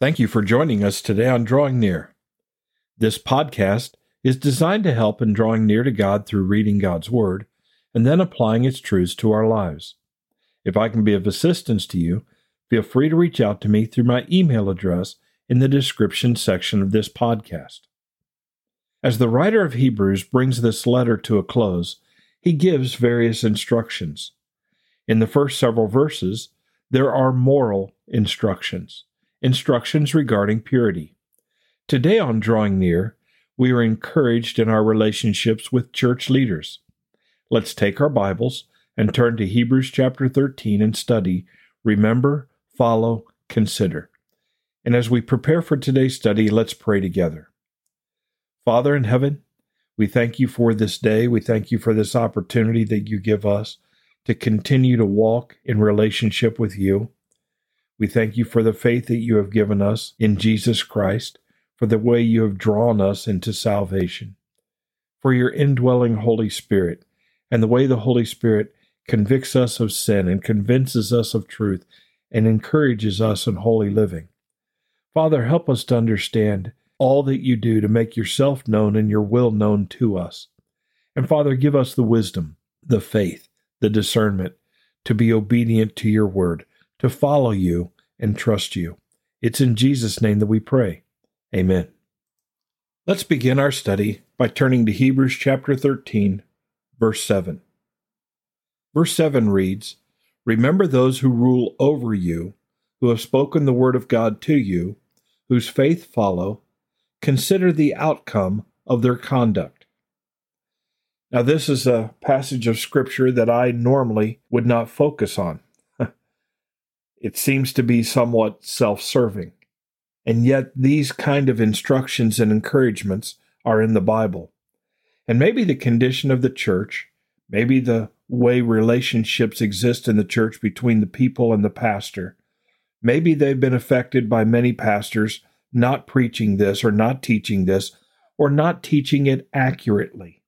Thank you for joining us today on Drawing Near. This podcast is designed to help in drawing near to God through reading God's Word and then applying its truths to our lives. If I can be of assistance to you, feel free to reach out to me through my email address in the description section of this podcast. As the writer of Hebrews brings this letter to a close, he gives various instructions. In the first several verses, there are moral instructions instructions regarding purity. Today on Drawing Near, we are encouraged in our relationships with church leaders. Let's take our Bibles and turn to Hebrews chapter 13 and study Remember, Follow, Consider. And as we prepare for today's study, let's pray together. Father in heaven, we thank you for this day. We thank you for this opportunity that you give us to continue to walk in relationship with you. We thank you for the faith that you have given us in Jesus Christ, for the way you have drawn us into salvation, for your indwelling Holy Spirit, and the way the Holy Spirit convicts us of sin and convinces us of truth and encourages us in holy living. Father, help us to understand all that you do to make yourself known and your will known to us. And Father, give us the wisdom, the faith, the discernment to be obedient to your word to follow you and trust you. It's in Jesus' name that we pray. Amen. Let's begin our study by turning to Hebrews chapter 13, verse 7. Verse 7 reads Remember those who rule over you, who have spoken the word of God to you, whose faith follow. Consider the outcome of their conduct. Now, this is a passage of Scripture that I normally would not focus on. It seems to be somewhat self serving. And yet, these kind of instructions and encouragements are in the Bible. And maybe the condition of the church, maybe the way relationships exist in the church between the people and the pastor, maybe they've been affected by many pastors not preaching this or not teaching this or not teaching it accurately.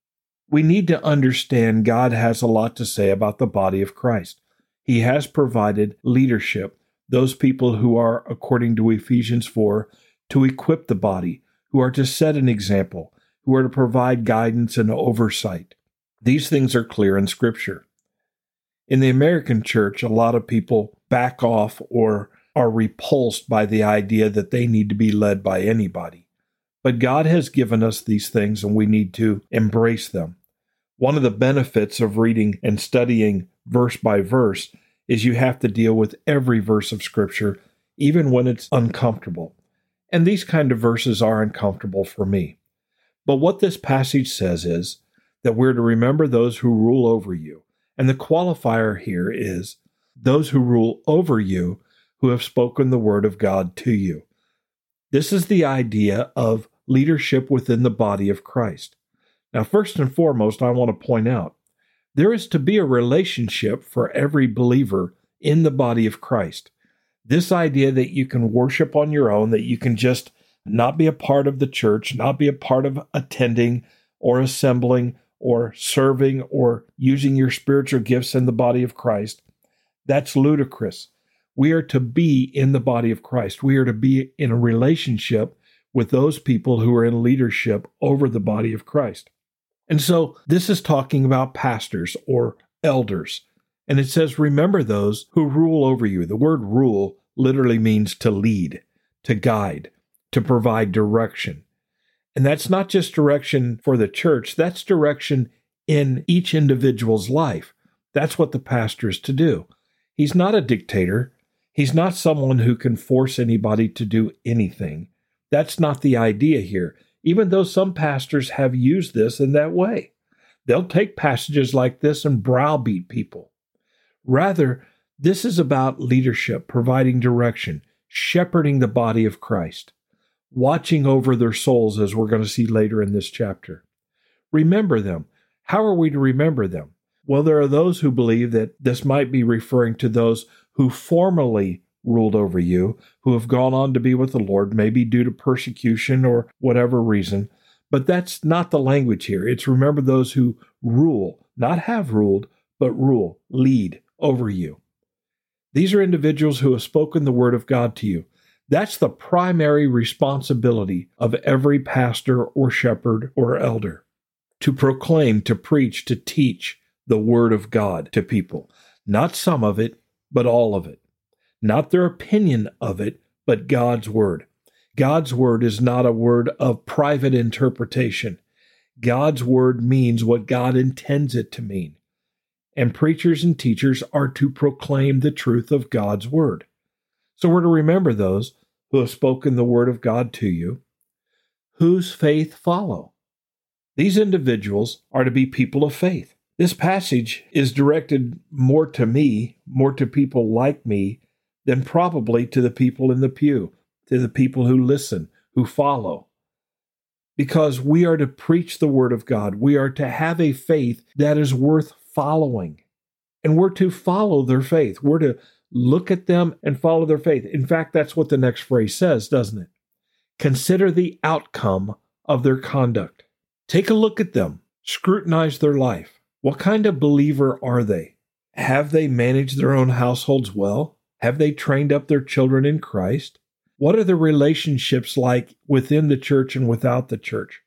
We need to understand God has a lot to say about the body of Christ. He has provided leadership, those people who are, according to Ephesians 4, to equip the body, who are to set an example, who are to provide guidance and oversight. These things are clear in Scripture. In the American church, a lot of people back off or are repulsed by the idea that they need to be led by anybody. But God has given us these things and we need to embrace them. One of the benefits of reading and studying verse by verse is you have to deal with every verse of Scripture, even when it's uncomfortable. And these kind of verses are uncomfortable for me. But what this passage says is that we're to remember those who rule over you. And the qualifier here is those who rule over you who have spoken the word of God to you. This is the idea of leadership within the body of Christ. Now, first and foremost, I want to point out there is to be a relationship for every believer in the body of Christ. This idea that you can worship on your own, that you can just not be a part of the church, not be a part of attending or assembling or serving or using your spiritual gifts in the body of Christ, that's ludicrous. We are to be in the body of Christ. We are to be in a relationship with those people who are in leadership over the body of Christ. And so this is talking about pastors or elders. And it says, remember those who rule over you. The word rule literally means to lead, to guide, to provide direction. And that's not just direction for the church, that's direction in each individual's life. That's what the pastor is to do. He's not a dictator. He's not someone who can force anybody to do anything. That's not the idea here even though some pastors have used this in that way. They'll take passages like this and browbeat people. Rather, this is about leadership, providing direction, shepherding the body of Christ, watching over their souls, as we're going to see later in this chapter. Remember them. How are we to remember them? Well, there are those who believe that this might be referring to those who formerly ruled over you, who have gone on to be with the Lord, maybe due to persecution or whatever reason. But that's not the language here. It's remember those who rule, not have ruled, but rule, lead over you. These are individuals who have spoken the word of God to you. That's the primary responsibility of every pastor or shepherd or elder to proclaim, to preach, to teach the Word of God to people. Not some of it, but all of it. Not their opinion of it, but God's Word. God's Word is not a word of private interpretation. God's Word means what God intends it to mean. And preachers and teachers are to proclaim the truth of God's Word. So we're to remember those who have spoken the word of God to you, whose faith follow. These individuals are to be people of faith. This passage is directed more to me, more to people like me, than probably to the people in the pew, to the people who listen, who follow. Because we are to preach the Word of God. We are to have a faith that is worth following. And we're to follow their faith. We're to Look at them and follow their faith. In fact, that's what the next phrase says, doesn't it? Consider the outcome of their conduct. Take a look at them, scrutinize their life. What kind of believer are they? Have they managed their own households well? Have they trained up their children in Christ? What are the relationships like within the church and without the church?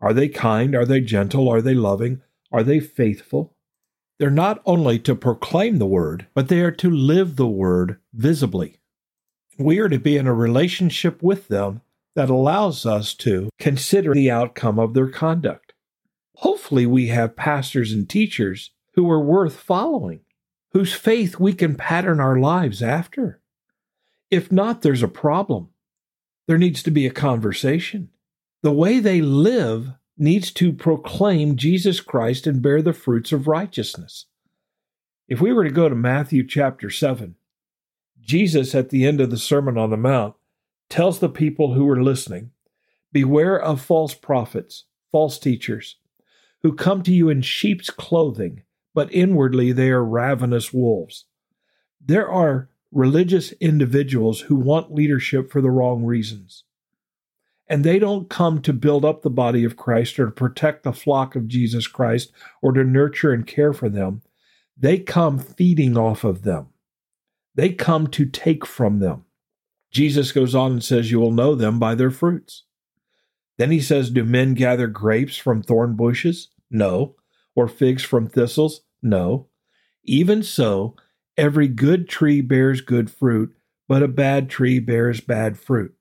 Are they kind? Are they gentle? Are they loving? Are they faithful? They're not only to proclaim the word, but they are to live the word visibly. We are to be in a relationship with them that allows us to consider the outcome of their conduct. Hopefully, we have pastors and teachers who are worth following, whose faith we can pattern our lives after. If not, there's a problem. There needs to be a conversation. The way they live needs to proclaim Jesus Christ and bear the fruits of righteousness. If we were to go to Matthew chapter 7, Jesus at the end of the Sermon on the Mount tells the people who are listening Beware of false prophets, false teachers, who come to you in sheep's clothing, but inwardly they are ravenous wolves. There are religious individuals who want leadership for the wrong reasons. And they don't come to build up the body of Christ or to protect the flock of Jesus Christ or to nurture and care for them. They come feeding off of them. They come to take from them. Jesus goes on and says, You will know them by their fruits. Then he says, Do men gather grapes from thorn bushes? No. Or figs from thistles? No. Even so, every good tree bears good fruit, but a bad tree bears bad fruit.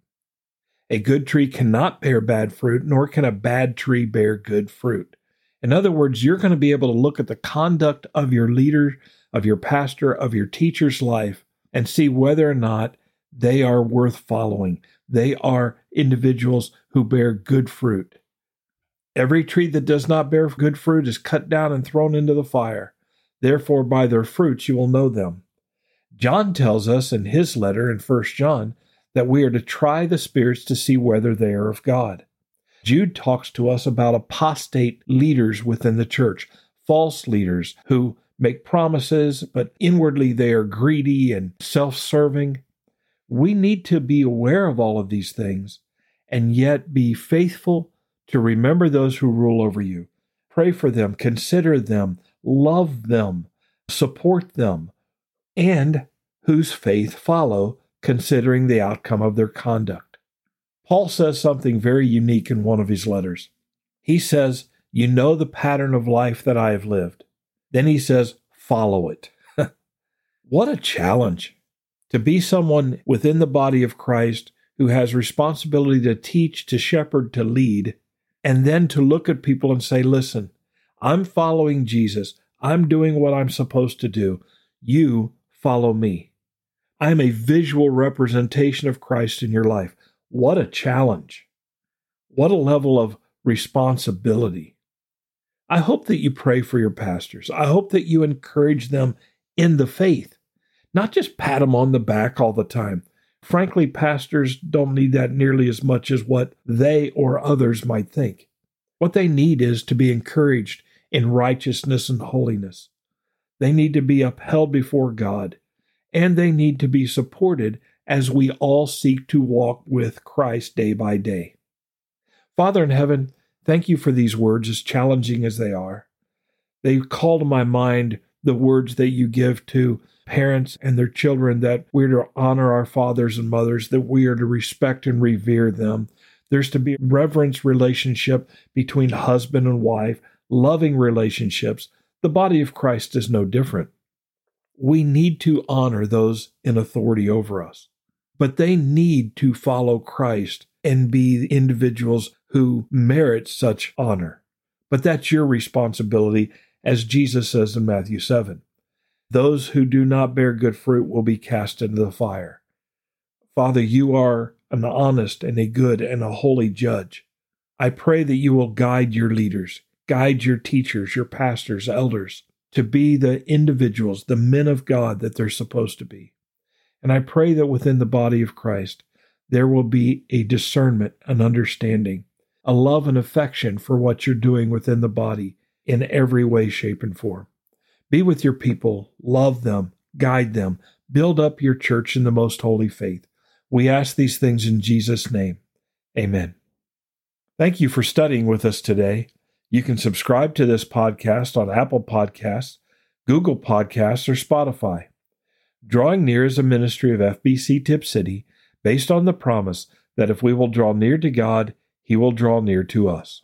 A good tree cannot bear bad fruit, nor can a bad tree bear good fruit. In other words, you're going to be able to look at the conduct of your leader, of your pastor, of your teacher's life, and see whether or not they are worth following. They are individuals who bear good fruit. Every tree that does not bear good fruit is cut down and thrown into the fire. Therefore, by their fruits you will know them. John tells us in his letter in 1 John that we are to try the spirits to see whether they are of God. Jude talks to us about apostate leaders within the church, false leaders who make promises, but inwardly they are greedy and self serving. We need to be aware of all of these things and yet be faithful to remember those who rule over you. Pray for them, consider them, love them, support them, and whose faith follow considering the outcome of their conduct. Paul says something very unique in one of his letters. He says, You know the pattern of life that I have lived. Then he says, Follow it. what a challenge to be someone within the body of Christ who has responsibility to teach, to shepherd, to lead, and then to look at people and say, Listen, I'm following Jesus. I'm doing what I'm supposed to do. You follow me. I am a visual representation of Christ in your life. What a challenge. What a level of responsibility. I hope that you pray for your pastors. I hope that you encourage them in the faith, not just pat them on the back all the time. Frankly, pastors don't need that nearly as much as what they or others might think. What they need is to be encouraged in righteousness and holiness. They need to be upheld before God and they need to be supported as we all seek to walk with Christ day by day. Father in heaven, thank you for these words, as challenging as they are. They call to my mind the words that you give to parents and their children that we're to honor our fathers and mothers, that we are to respect and revere them. There's to be a reverence relationship between husband and wife, loving relationships. The body of Christ is no different. We need to honor those in authority over us, but they need to follow Christ and be individuals who merit such honor. But that's your responsibility, as Jesus says in Matthew 7. Those who do not bear good fruit will be cast into the fire. Father, you are an honest and a good and a holy judge. I pray that you will guide your leaders, guide your teachers, your pastors, elders, to be the individuals, the men of God that they're supposed to be. And I pray that within the body of Christ, there will be a discernment, an understanding, a love and affection for what you're doing within the body in every way, shape, and form. Be with your people, love them, guide them, build up your church in the most holy faith. We ask these things in Jesus' name. Amen. Thank you for studying with us today. You can subscribe to this podcast on Apple Podcasts, Google Podcasts, or Spotify. Drawing Near is a ministry of FBC Tipp City based on the promise that if we will draw near to God, He will draw near to us.